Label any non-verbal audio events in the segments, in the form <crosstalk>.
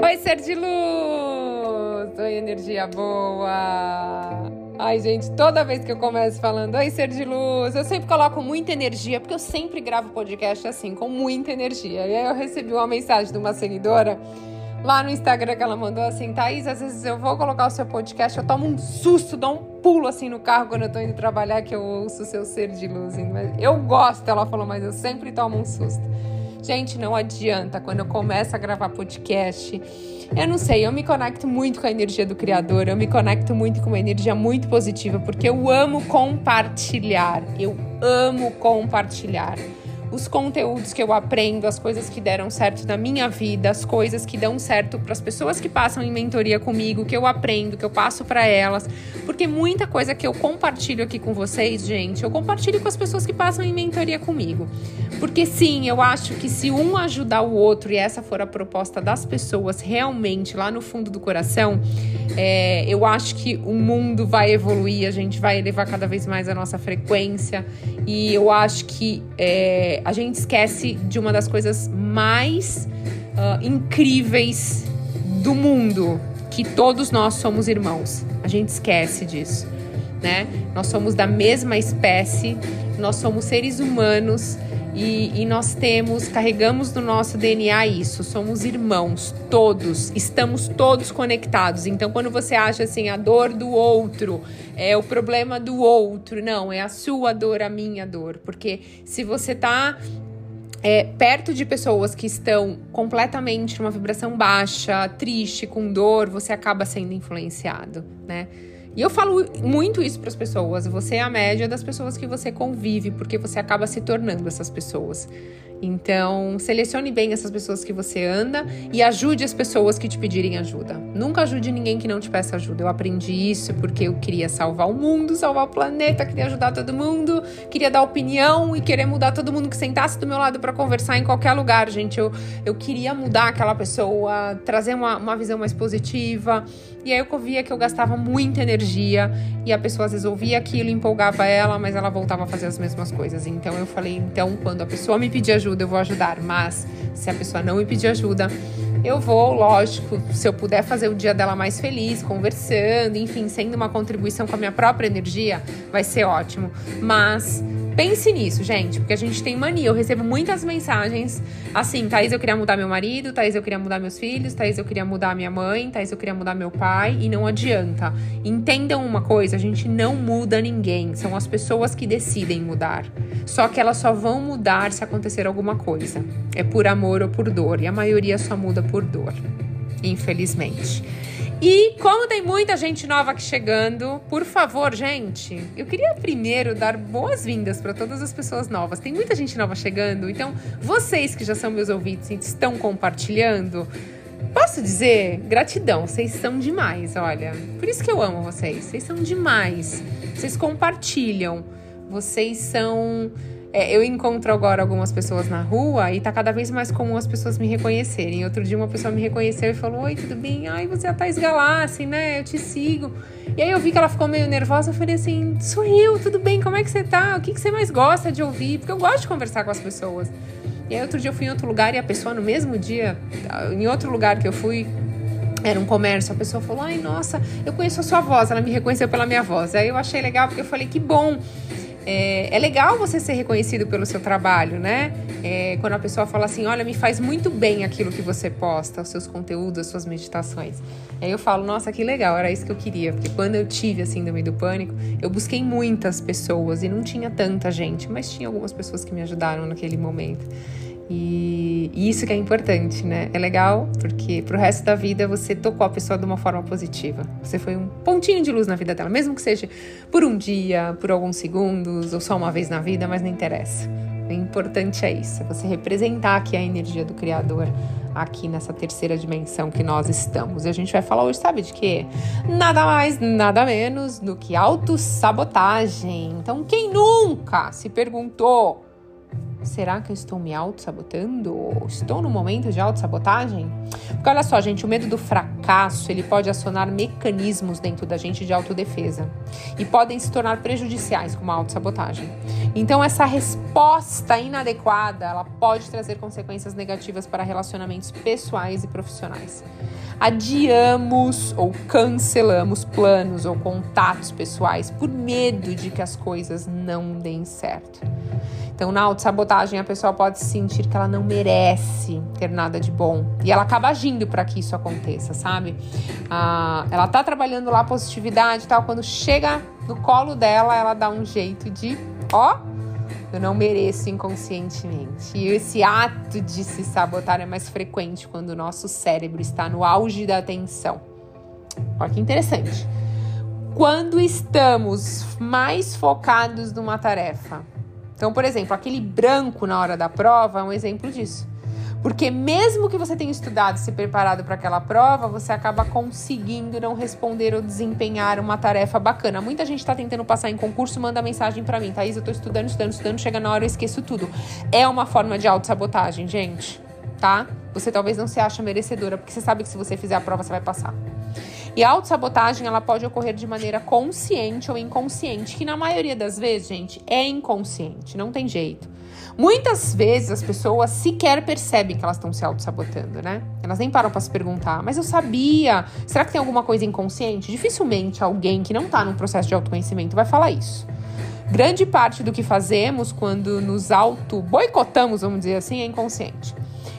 Oi, ser de luz! Oi, energia boa! Ai, gente, toda vez que eu começo falando Oi, ser de luz, eu sempre coloco muita energia, porque eu sempre gravo podcast assim, com muita energia. E aí eu recebi uma mensagem de uma seguidora lá no Instagram que ela mandou assim: Thaís, às vezes eu vou colocar o seu podcast, eu tomo um susto, dou um pulo assim no carro quando eu tô indo trabalhar, que eu ouço o seu ser de luz. Eu gosto, ela falou, mas eu sempre tomo um susto. Gente, não adianta. Quando eu começo a gravar podcast, eu não sei, eu me conecto muito com a energia do Criador, eu me conecto muito com uma energia muito positiva, porque eu amo compartilhar. Eu amo compartilhar os conteúdos que eu aprendo, as coisas que deram certo na minha vida, as coisas que dão certo para as pessoas que passam em mentoria comigo, que eu aprendo, que eu passo para elas, porque muita coisa que eu compartilho aqui com vocês, gente, eu compartilho com as pessoas que passam em mentoria comigo. Porque sim, eu acho que se um ajudar o outro e essa for a proposta das pessoas realmente lá no fundo do coração, é, eu acho que o mundo vai evoluir, a gente vai elevar cada vez mais a nossa frequência e eu acho que é, a gente esquece de uma das coisas mais uh, incríveis do mundo, que todos nós somos irmãos. A gente esquece disso, né? Nós somos da mesma espécie, nós somos seres humanos e, e, nós temos, carregamos no nosso DNA isso, somos irmãos, todos, estamos todos conectados. Então, quando você acha assim, a dor do outro é o problema do outro, não, é a sua dor, a minha dor. Porque se você tá é, perto de pessoas que estão completamente numa vibração baixa, triste, com dor, você acaba sendo influenciado, né? E eu falo muito isso para as pessoas. Você é a média das pessoas que você convive, porque você acaba se tornando essas pessoas. Então, selecione bem essas pessoas que você anda e ajude as pessoas que te pedirem ajuda. Nunca ajude ninguém que não te peça ajuda. Eu aprendi isso porque eu queria salvar o mundo, salvar o planeta, queria ajudar todo mundo, queria dar opinião e querer mudar todo mundo que sentasse do meu lado para conversar em qualquer lugar, gente. Eu, eu queria mudar aquela pessoa, trazer uma, uma visão mais positiva. E aí eu via que eu gastava muita energia e a pessoa às vezes ouvia aquilo, empolgava ela, mas ela voltava a fazer as mesmas coisas. Então eu falei, então quando a pessoa me pedir ajuda, ajuda, eu vou ajudar. Mas se a pessoa não me pedir ajuda, eu vou, lógico, se eu puder fazer o dia dela mais feliz, conversando, enfim, sendo uma contribuição com a minha própria energia, vai ser ótimo. Mas Pense nisso, gente, porque a gente tem mania. Eu recebo muitas mensagens assim: Thaís, eu queria mudar meu marido, Thaís, eu queria mudar meus filhos, Thaís, eu queria mudar minha mãe, Thaís, eu queria mudar meu pai, e não adianta. Entendam uma coisa: a gente não muda ninguém, são as pessoas que decidem mudar. Só que elas só vão mudar se acontecer alguma coisa. É por amor ou por dor, e a maioria só muda por dor, infelizmente. E como tem muita gente nova aqui chegando, por favor, gente, eu queria primeiro dar boas-vindas para todas as pessoas novas. Tem muita gente nova chegando, então vocês que já são meus ouvintes e estão compartilhando, posso dizer gratidão, vocês são demais, olha. Por isso que eu amo vocês, vocês são demais. Vocês compartilham, vocês são é, eu encontro agora algumas pessoas na rua e tá cada vez mais comum as pessoas me reconhecerem. Outro dia uma pessoa me reconheceu e falou: Oi, tudo bem? Ai, você é a Thais Galassi, né? Eu te sigo. E aí eu vi que ela ficou meio nervosa. Eu falei assim: Sorriu, tudo bem? Como é que você tá? O que, que você mais gosta de ouvir? Porque eu gosto de conversar com as pessoas. E aí outro dia eu fui em outro lugar e a pessoa no mesmo dia, em outro lugar que eu fui, era um comércio, a pessoa falou: Ai, nossa, eu conheço a sua voz. Ela me reconheceu pela minha voz. Aí eu achei legal porque eu falei: Que bom é, é, legal você ser reconhecido pelo seu trabalho, né? É, quando a pessoa fala assim, olha, me faz muito bem aquilo que você posta, os seus conteúdos, as suas meditações. Aí eu falo, nossa, que legal, era isso que eu queria. Porque quando eu tive a síndrome do pânico, eu busquei muitas pessoas e não tinha tanta gente, mas tinha algumas pessoas que me ajudaram naquele momento. E, e, isso que é importante, né? É legal porque pro resto da vida você tocou a pessoa de uma forma positiva. Você foi um pontinho de luz na vida dela, mesmo que seja por um dia, por alguns segundos ou só uma vez na vida, mas não interessa. O importante é isso, é você representar aqui a energia do Criador aqui nessa terceira dimensão que nós estamos. E a gente vai falar hoje, sabe de quê? Nada mais, nada menos do que autossabotagem. Então, quem nunca se perguntou será que eu estou me auto-sabotando? Estou no momento de auto-sabotagem? Porque olha só, gente, o medo do fracasso, ele pode acionar mecanismos dentro da gente de autodefesa e podem se tornar prejudiciais como a auto-sabotagem. Então, essa resposta inadequada, ela pode trazer consequências negativas para relacionamentos pessoais e profissionais adiamos ou cancelamos planos ou contatos pessoais por medo de que as coisas não deem certo. Então, na autossabotagem, a pessoa pode sentir que ela não merece ter nada de bom. E ela acaba agindo para que isso aconteça, sabe? Ah, ela tá trabalhando lá positividade e tal. Quando chega no colo dela, ela dá um jeito de, ó, eu não mereço inconscientemente. E esse ato de se sabotar é mais frequente quando o nosso cérebro está no auge da atenção. Olha que interessante. Quando estamos mais focados numa tarefa. Então, por exemplo, aquele branco na hora da prova é um exemplo disso. Porque mesmo que você tenha estudado se preparado para aquela prova, você acaba conseguindo não responder ou desempenhar uma tarefa bacana. Muita gente está tentando passar em concurso, manda mensagem para mim, Thaís, eu estou estudando, estudando, estudando, chega na hora eu esqueço tudo. É uma forma de autossabotagem, gente, tá? Você talvez não se acha merecedora, porque você sabe que se você fizer a prova, você vai passar. E a autossabotagem, ela pode ocorrer de maneira consciente ou inconsciente, que na maioria das vezes, gente, é inconsciente, não tem jeito. Muitas vezes as pessoas sequer percebem que elas estão se auto-sabotando, né? Elas nem param para se perguntar, mas eu sabia. Será que tem alguma coisa inconsciente? Dificilmente alguém que não está num processo de autoconhecimento vai falar isso. Grande parte do que fazemos quando nos auto-boicotamos, vamos dizer assim, é inconsciente.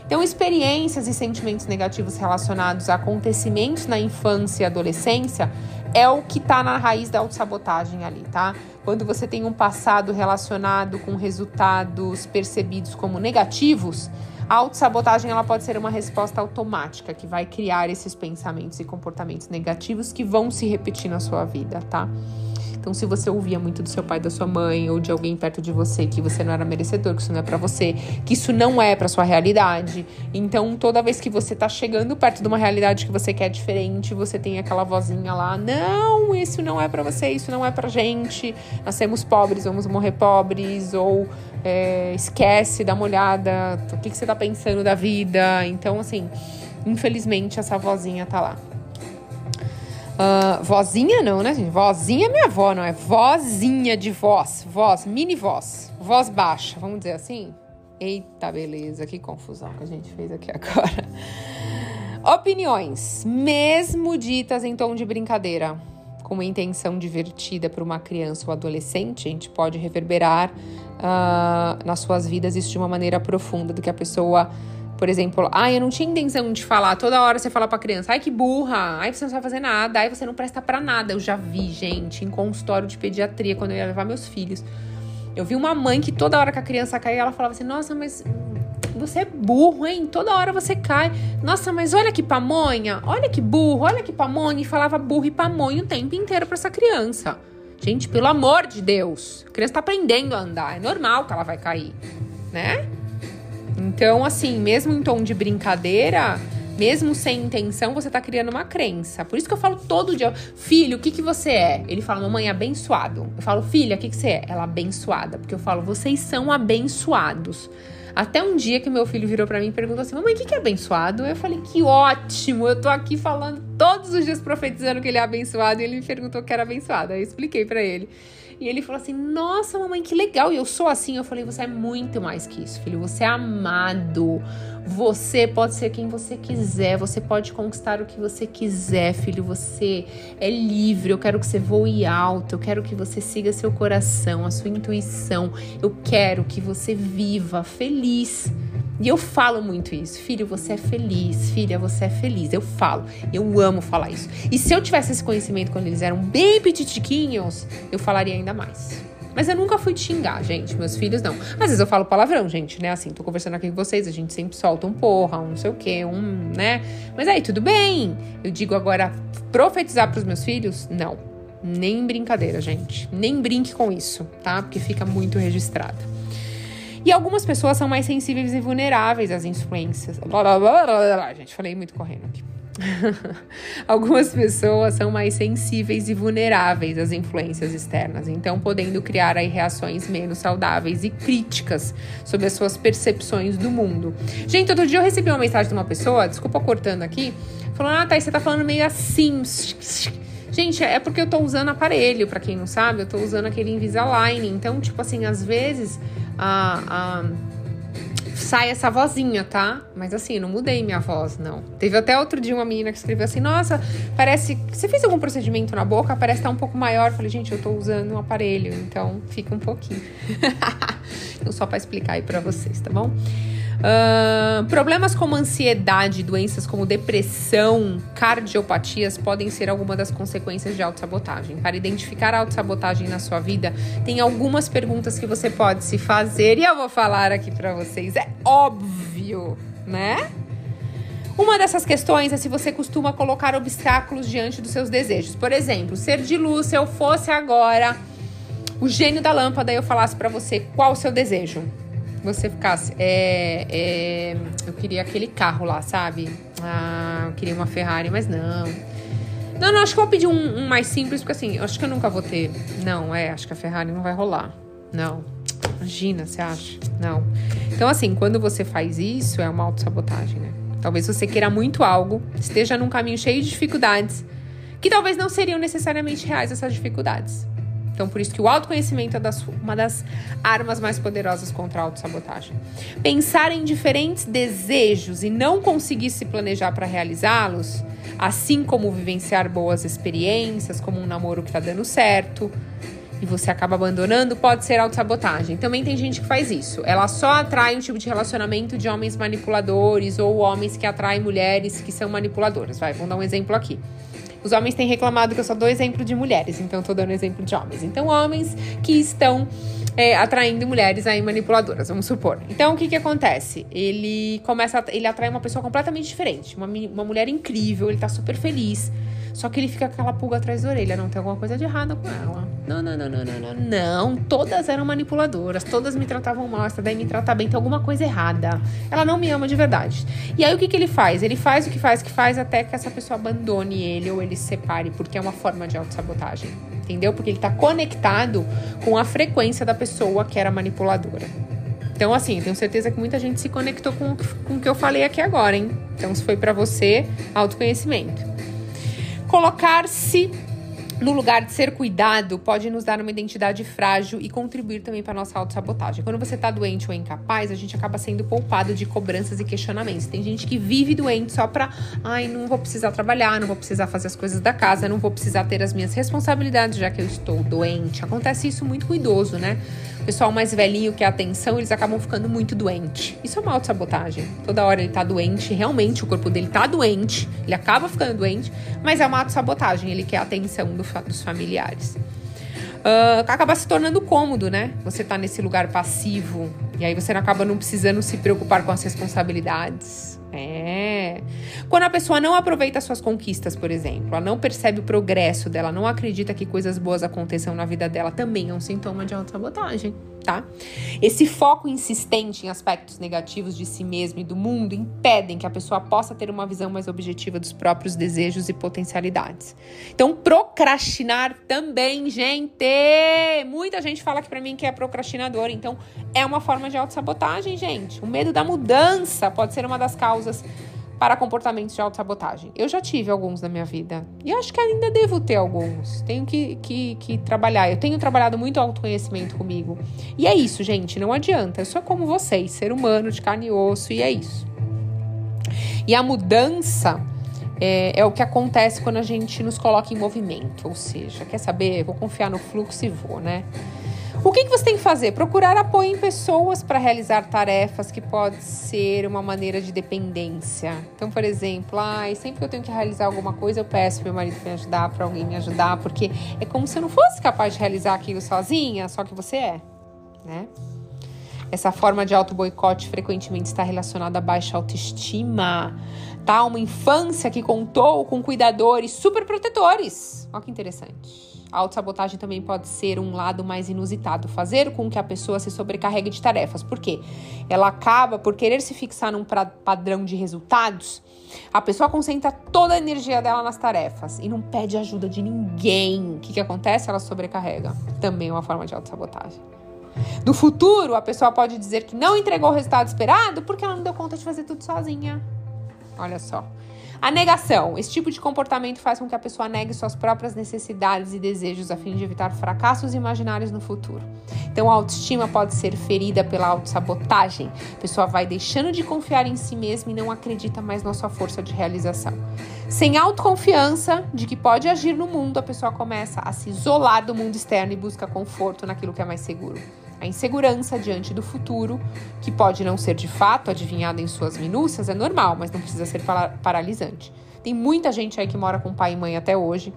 Então, experiências e sentimentos negativos relacionados a acontecimentos na infância e adolescência é o que está na raiz da autossabotagem ali, tá? Quando você tem um passado relacionado com resultados percebidos como negativos, a autossabotagem ela pode ser uma resposta automática que vai criar esses pensamentos e comportamentos negativos que vão se repetir na sua vida, tá? Então, se você ouvia muito do seu pai, da sua mãe ou de alguém perto de você que você não era merecedor, que isso não é para você, que isso não é para sua realidade, então toda vez que você tá chegando perto de uma realidade que você quer diferente, você tem aquela vozinha lá: "Não, isso não é para você, isso não é pra gente. Nascemos pobres, vamos morrer pobres" ou é, esquece, dá uma olhada, o que, que você tá pensando da vida. Então, assim, infelizmente essa vozinha tá lá. Uh, vozinha não, né, gente? Vozinha é minha avó, não é vozinha de voz. Voz, mini voz. Voz baixa, vamos dizer assim? Eita, beleza, que confusão que a gente fez aqui <laughs> agora. Opiniões, mesmo ditas em tom de brincadeira, com uma intenção divertida para uma criança ou adolescente, a gente pode reverberar uh, nas suas vidas isso de uma maneira profunda do que a pessoa por exemplo, ai, eu não tinha intenção de falar. Toda hora você fala pra criança, ai, que burra, ai, você não sabe fazer nada, ai, você não presta para nada. Eu já vi, gente, em consultório de pediatria, quando eu ia levar meus filhos. Eu vi uma mãe que toda hora que a criança caía, ela falava assim: Nossa, mas você é burro, hein? Toda hora você cai. Nossa, mas olha que pamonha, olha que burro, olha que pamonha. E falava burro e pamonha o tempo inteiro pra essa criança. Gente, pelo amor de Deus, a criança tá aprendendo a andar, é normal que ela vai cair, né? Então, assim, mesmo em tom de brincadeira, mesmo sem intenção, você tá criando uma crença. Por isso que eu falo todo dia, filho, o que que você é? Ele fala, mamãe, abençoado. Eu falo, filha, o que que você é? Ela, abençoada. Porque eu falo, vocês são abençoados. Até um dia que meu filho virou para mim e perguntou assim: Mamãe, o que, que é abençoado? Eu falei: Que ótimo! Eu tô aqui falando todos os dias profetizando que ele é abençoado e ele me perguntou que era abençoado. Aí eu expliquei para ele. E ele falou assim: Nossa, mamãe, que legal. E eu sou assim. Eu falei: Você é muito mais que isso, filho. Você é amado. Você pode ser quem você quiser. Você pode conquistar o que você quiser, filho. Você é livre. Eu quero que você voe alto. Eu quero que você siga seu coração, a sua intuição. Eu quero que você viva feliz. E eu falo muito isso. Filho, você é feliz. Filha, você é feliz. Eu falo. Eu amo falar isso. E se eu tivesse esse conhecimento quando eles eram bem petitiquinhos, eu falaria ainda mais. Mas eu nunca fui xingar, gente. Meus filhos não. Às vezes eu falo palavrão, gente, né? Assim, tô conversando aqui com vocês, a gente sempre solta um porra, um não sei o quê, um, né? Mas aí, tudo bem. Eu digo agora, profetizar pros meus filhos? Não. Nem brincadeira, gente. Nem brinque com isso, tá? Porque fica muito registrado. E algumas pessoas são mais sensíveis e vulneráveis às influências. Blá, blá, blá, blá, blá. Gente, falei muito correndo aqui. <laughs> Algumas pessoas são mais sensíveis e vulneráveis às influências externas, então podendo criar aí reações menos saudáveis e críticas sobre as suas percepções do mundo. Gente, outro dia eu recebi uma mensagem de uma pessoa, desculpa cortando aqui, falando: "Ah, Thaís, você tá falando meio assim". Gente, é porque eu tô usando aparelho, para quem não sabe, eu tô usando aquele Invisalign. Então, tipo assim, às vezes a, a sai essa vozinha, tá? Mas assim, não mudei minha voz, não. Teve até outro dia uma menina que escreveu assim: Nossa, parece. Você fez algum procedimento na boca? Parece estar tá um pouco maior. Eu falei, gente, eu tô usando um aparelho, então fica um pouquinho. <laughs> então, só para explicar aí para vocês, tá bom? Uh, problemas como ansiedade, doenças como depressão, cardiopatias podem ser alguma das consequências de autossabotagem. Para identificar a autossabotagem na sua vida, tem algumas perguntas que você pode se fazer e eu vou falar aqui para vocês. É óbvio, né? Uma dessas questões é se você costuma colocar obstáculos diante dos seus desejos. Por exemplo, ser de luz, se eu fosse agora o gênio da lâmpada e eu falasse para você qual o seu desejo você ficasse. É, é, eu queria aquele carro lá, sabe? Ah, eu queria uma Ferrari, mas não. Não, não, acho que eu vou pedir um, um mais simples, porque assim, acho que eu nunca vou ter. Não, é, acho que a Ferrari não vai rolar. Não. Imagina, você acha? Não. Então, assim, quando você faz isso, é uma autossabotagem, né? Talvez você queira muito algo, esteja num caminho cheio de dificuldades, que talvez não seriam necessariamente reais essas dificuldades. Então, por isso que o autoconhecimento é das, uma das armas mais poderosas contra a autossabotagem. Pensar em diferentes desejos e não conseguir se planejar para realizá-los, assim como vivenciar boas experiências, como um namoro que está dando certo, e você acaba abandonando, pode ser autossabotagem. Também tem gente que faz isso. Ela só atrai um tipo de relacionamento de homens manipuladores ou homens que atraem mulheres que são manipuladoras. Vai, vamos dar um exemplo aqui. Os homens têm reclamado que eu só dou exemplo de mulheres, então eu tô dando exemplo de homens. Então, homens que estão é, atraindo mulheres aí manipuladoras, vamos supor. Então, o que que acontece? Ele começa, a, ele atrai uma pessoa completamente diferente, uma, uma mulher incrível, ele tá super feliz. Só que ele fica com aquela pulga atrás da orelha, não tem alguma coisa de errado com ela. Não, não, não, não, não, não. Não, todas eram manipuladoras, todas me tratavam mal, essa daí me trata bem, tem alguma coisa errada. Ela não me ama de verdade. E aí o que, que ele faz? Ele faz o que faz, que faz até que essa pessoa abandone ele ou ele se separe, porque é uma forma de autossabotagem. Entendeu? Porque ele tá conectado com a frequência da pessoa que era manipuladora. Então, assim, tenho certeza que muita gente se conectou com, com o que eu falei aqui agora, hein? Então, se foi para você, autoconhecimento. Colocar-se no lugar de ser cuidado pode nos dar uma identidade frágil e contribuir também para nossa autossabotagem. Quando você está doente ou incapaz, a gente acaba sendo poupado de cobranças e questionamentos. Tem gente que vive doente só para, ai, não vou precisar trabalhar, não vou precisar fazer as coisas da casa, não vou precisar ter as minhas responsabilidades já que eu estou doente. Acontece isso muito com idoso, né? Pessoal mais velhinho que atenção, eles acabam ficando muito doente. Isso é uma autossabotagem. Toda hora ele tá doente, realmente o corpo dele tá doente, ele acaba ficando doente, mas é uma autossabotagem, ele quer atenção do, dos familiares. Uh, acaba se tornando cômodo, né? Você tá nesse lugar passivo, e aí você acaba não precisando se preocupar com as responsabilidades. É. Quando a pessoa não aproveita suas conquistas, por exemplo, ela não percebe o progresso dela, não acredita que coisas boas aconteçam na vida dela, também é um sintoma de autossabotagem tá? Esse foco insistente em aspectos negativos de si mesmo e do mundo impedem que a pessoa possa ter uma visão mais objetiva dos próprios desejos e potencialidades. Então, procrastinar também, gente! Muita gente fala aqui para mim que é procrastinador, então é uma forma de autossabotagem, gente. O medo da mudança pode ser uma das causas para comportamentos de autossabotagem. Eu já tive alguns na minha vida. E acho que ainda devo ter alguns. Tenho que, que, que trabalhar. Eu tenho trabalhado muito autoconhecimento comigo. E é isso, gente. Não adianta. Eu sou como vocês, ser humano, de carne e osso, e é isso. E a mudança é, é, o que acontece quando a gente nos coloca em movimento. Ou seja, quer saber? Vou confiar no fluxo e vou, né? O que, que você tem que fazer? Procurar apoio em pessoas para realizar tarefas que pode ser uma maneira de dependência. Então, por exemplo, ah, sempre que eu tenho que realizar alguma coisa, eu peço para meu marido me ajudar, para alguém me ajudar, porque é como se eu não fosse capaz de realizar aquilo sozinha, só que você é, né? Essa forma de auto-boicote frequentemente está relacionada a baixa autoestima, tá? Uma infância que contou com cuidadores super protetores. Olha que interessante A autossabotagem também pode ser um lado mais inusitado, fazer com que a pessoa se sobrecarregue de tarefas. Por quê? Ela acaba por querer se fixar num padrão de resultados. A pessoa concentra toda a energia dela nas tarefas e não pede ajuda de ninguém. O que, que acontece? Ela sobrecarrega. Também é uma forma de autossabotagem. No futuro, a pessoa pode dizer que não entregou o resultado esperado porque ela não deu conta de fazer tudo sozinha. Olha só. A negação. Esse tipo de comportamento faz com que a pessoa negue suas próprias necessidades e desejos a fim de evitar fracassos imaginários no futuro. Então, a autoestima pode ser ferida pela autossabotagem. A pessoa vai deixando de confiar em si mesma e não acredita mais na sua força de realização. Sem autoconfiança de que pode agir no mundo, a pessoa começa a se isolar do mundo externo e busca conforto naquilo que é mais seguro a insegurança diante do futuro, que pode não ser de fato adivinhada em suas minúcias, é normal, mas não precisa ser paralisante. Tem muita gente aí que mora com pai e mãe até hoje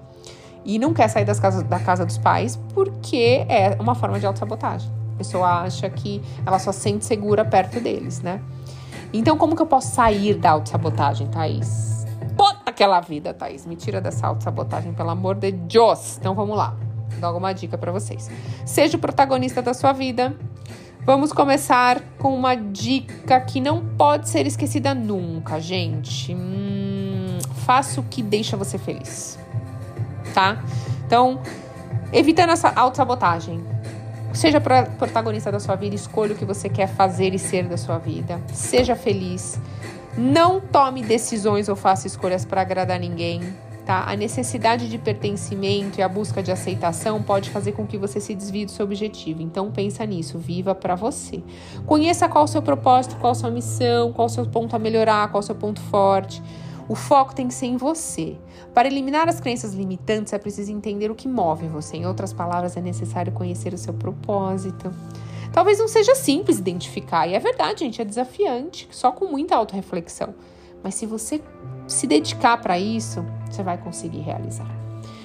e não quer sair das casas, da casa dos pais porque é uma forma de autossabotagem. A pessoa acha que ela só se sente segura perto deles, né? Então, como que eu posso sair da autossabotagem, Thaís? Bota aquela vida, Thaís. Me tira dessa autossabotagem, pelo amor de Deus. Então, vamos lá dar alguma dica para vocês. Seja o protagonista da sua vida. Vamos começar com uma dica que não pode ser esquecida nunca, gente. Hum, faça o que deixa você feliz, tá? Então, evitando essa autossabotagem. Seja protagonista da sua vida, escolha o que você quer fazer e ser da sua vida. Seja feliz. Não tome decisões ou faça escolhas para agradar ninguém tá? A necessidade de pertencimento e a busca de aceitação pode fazer com que você se desvie do seu objetivo. Então pensa nisso, viva para você. Conheça qual o seu propósito, qual a sua missão, qual o seu ponto a melhorar, qual o seu ponto forte. O foco tem que ser em você. Para eliminar as crenças limitantes, é preciso entender o que move você. Em outras palavras, é necessário conhecer o seu propósito. Talvez não seja simples identificar, e é verdade, gente, é desafiante, só com muita autorreflexão. Mas se você se dedicar para isso, você vai conseguir realizar.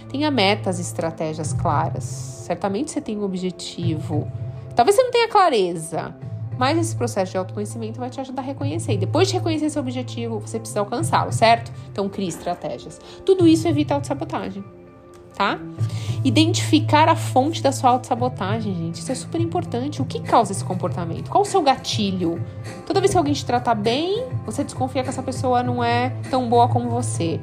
Tenha metas e estratégias claras. Certamente você tem um objetivo. Talvez você não tenha clareza, mas esse processo de autoconhecimento vai te ajudar a reconhecer. E depois de reconhecer seu objetivo, você precisa alcançá-lo, certo? Então crie estratégias. Tudo isso evita autossabotagem tá? Identificar a fonte da sua autossabotagem, gente. Isso é super importante. O que causa esse comportamento? Qual o seu gatilho? Toda vez que alguém te trata bem, você desconfia que essa pessoa não é tão boa como você.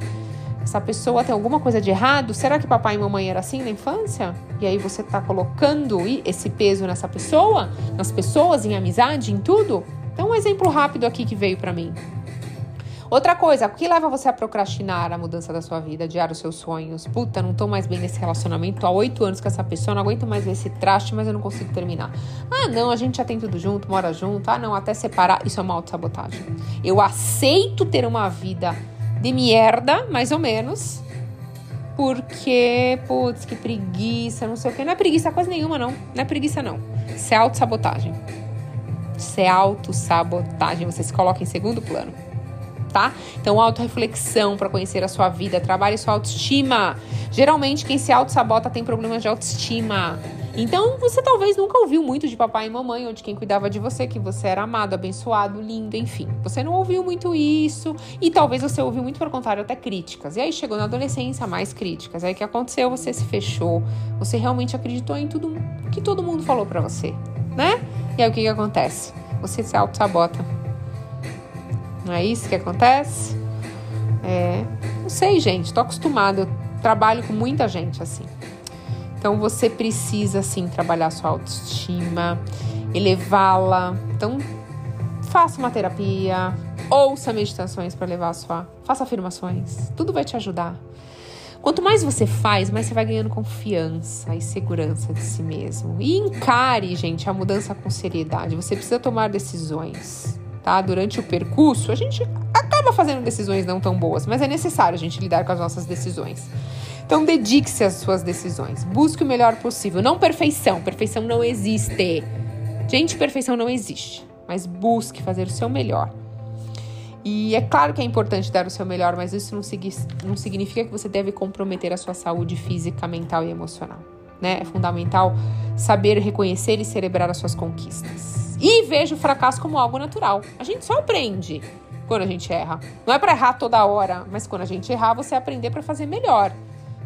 Essa pessoa tem alguma coisa de errado? Será que papai e mamãe era assim na infância? E aí você tá colocando esse peso nessa pessoa, nas pessoas, em amizade, em tudo? Então, um exemplo rápido aqui que veio para mim. Outra coisa, o que leva você a procrastinar a mudança da sua vida, adiar os seus sonhos? Puta, não tô mais bem nesse relacionamento, há oito anos com essa pessoa, não aguento mais ver esse traste, mas eu não consigo terminar. Ah, não, a gente já tem tudo junto, mora junto. Ah, não, até separar, isso é uma autossabotagem. Eu aceito ter uma vida de merda, mais ou menos, porque, putz, que preguiça, não sei o que. Não é preguiça coisa nenhuma, não. Não é preguiça, não. Isso é autossabotagem. Isso é autossabotagem. Você se coloca em segundo plano tá? Então, autorreflexão para conhecer a sua vida, trabalhe sua autoestima. Geralmente, quem se auto-sabota tem problemas de autoestima. Então, você talvez nunca ouviu muito de papai e mamãe ou de quem cuidava de você, que você era amado, abençoado, lindo, enfim. Você não ouviu muito isso e talvez você ouviu muito, pelo contrário, até críticas. E aí chegou na adolescência, mais críticas. Aí o que aconteceu? Você se fechou, você realmente acreditou em tudo que todo mundo falou para você, né? E aí o que, que acontece? Você se auto-sabota não é isso que acontece? É, não sei, gente, tô acostumada. Eu trabalho com muita gente assim. Então você precisa sim trabalhar sua autoestima, elevá-la. Então faça uma terapia, ouça meditações para levar a sua, faça afirmações. Tudo vai te ajudar. Quanto mais você faz, mais você vai ganhando confiança e segurança de si mesmo. E encare, gente, a mudança com seriedade. Você precisa tomar decisões tá? Durante o percurso, a gente acaba fazendo decisões não tão boas, mas é necessário a gente lidar com as nossas decisões. Então, dedique-se às suas decisões. Busque o melhor possível. Não perfeição. Perfeição não existe. Gente, perfeição não existe. Mas busque fazer o seu melhor. E é claro que é importante dar o seu melhor, mas isso não, significa que você deve comprometer a sua saúde física, mental e emocional. Né? É fundamental saber reconhecer e celebrar as suas conquistas. E vejo o fracasso como algo natural. A gente só aprende quando a gente erra. Não é para errar toda hora, mas quando a gente errar, você aprender para fazer melhor.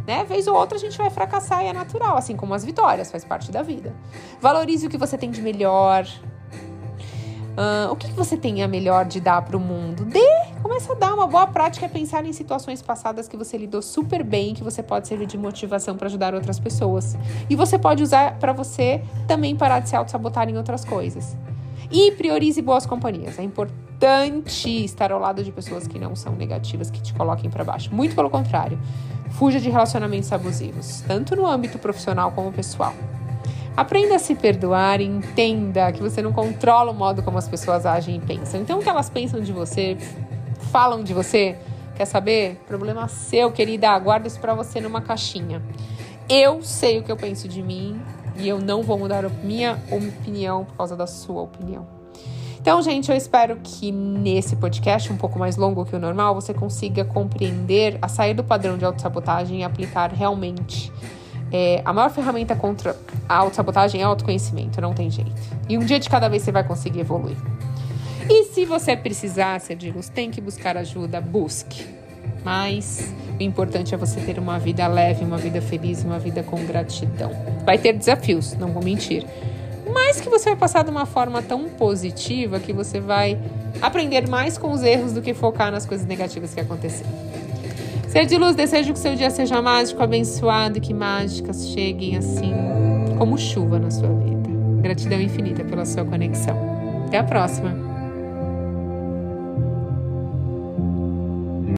Né? Vez ou outra a gente vai fracassar e é natural, assim como as vitórias, faz parte da vida. Valorize o que você tem de melhor. Uh, o que, que você tem a melhor de dar para o mundo? Dê! Começa a dar. Uma boa prática é pensar em situações passadas que você lidou super bem, que você pode servir de motivação para ajudar outras pessoas. E você pode usar para você também parar de se auto-sabotar em outras coisas. E priorize boas companhias. É importante estar ao lado de pessoas que não são negativas, que te coloquem para baixo. Muito pelo contrário. Fuja de relacionamentos abusivos, tanto no âmbito profissional como pessoal. Aprenda a se perdoar e entenda que você não controla o modo como as pessoas agem e pensam. Então, o que elas pensam de você, falam de você, quer saber? Problema seu, querida. Guarda isso pra você numa caixinha. Eu sei o que eu penso de mim e eu não vou mudar a minha opinião por causa da sua opinião. Então, gente, eu espero que nesse podcast, um pouco mais longo que o normal, você consiga compreender a sair do padrão de autossabotagem e aplicar realmente. É, a maior ferramenta contra a autossabotagem é autoconhecimento, não tem jeito. E um dia de cada vez você vai conseguir evoluir. E se você precisar luz, tem que buscar ajuda, busque. Mas o importante é você ter uma vida leve, uma vida feliz, uma vida com gratidão. Vai ter desafios, não vou mentir mas que você vai passar de uma forma tão positiva que você vai aprender mais com os erros do que focar nas coisas negativas que aconteceram. Ser de luz, desejo que seu dia seja mágico, abençoado e que mágicas cheguem assim como chuva na sua vida. Gratidão infinita pela sua conexão. Até a próxima!